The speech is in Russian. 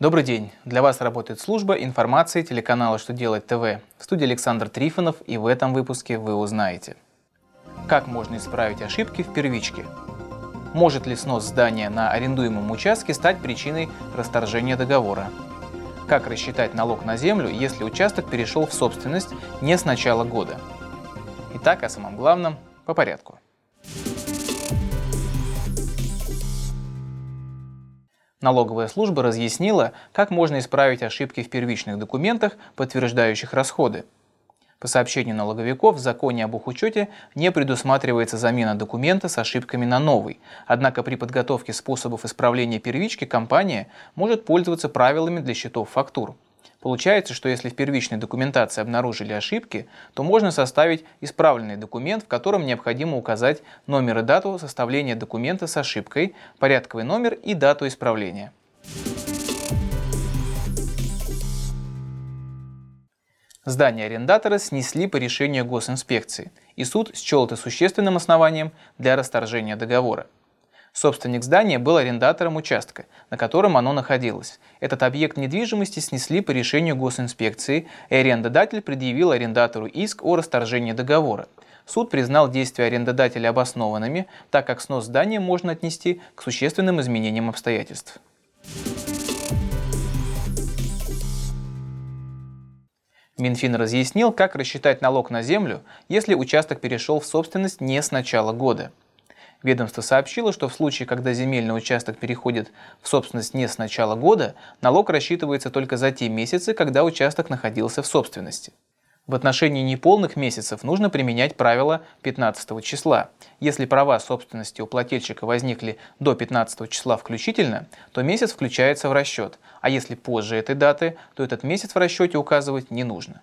Добрый день! Для вас работает служба информации телеканала «Что делать ТВ». В студии Александр Трифонов и в этом выпуске вы узнаете. Как можно исправить ошибки в первичке? Может ли снос здания на арендуемом участке стать причиной расторжения договора? Как рассчитать налог на землю, если участок перешел в собственность не с начала года? Итак, о самом главном по порядку. Налоговая служба разъяснила, как можно исправить ошибки в первичных документах, подтверждающих расходы. По сообщению налоговиков, в законе об учете не предусматривается замена документа с ошибками на новый. Однако при подготовке способов исправления первички компания может пользоваться правилами для счетов фактур. Получается, что если в первичной документации обнаружили ошибки, то можно составить исправленный документ, в котором необходимо указать номер и дату составления документа с ошибкой, порядковый номер и дату исправления. Здание арендатора снесли по решению госинспекции, и суд счел это существенным основанием для расторжения договора. Собственник здания был арендатором участка, на котором оно находилось. Этот объект недвижимости снесли по решению госинспекции, и арендодатель предъявил арендатору иск о расторжении договора. Суд признал действия арендодателя обоснованными, так как снос здания можно отнести к существенным изменениям обстоятельств. Минфин разъяснил, как рассчитать налог на землю, если участок перешел в собственность не с начала года. Ведомство сообщило, что в случае, когда земельный участок переходит в собственность не с начала года, налог рассчитывается только за те месяцы, когда участок находился в собственности. В отношении неполных месяцев нужно применять правило 15 числа. Если права собственности у плательщика возникли до 15 числа включительно, то месяц включается в расчет, а если позже этой даты, то этот месяц в расчете указывать не нужно.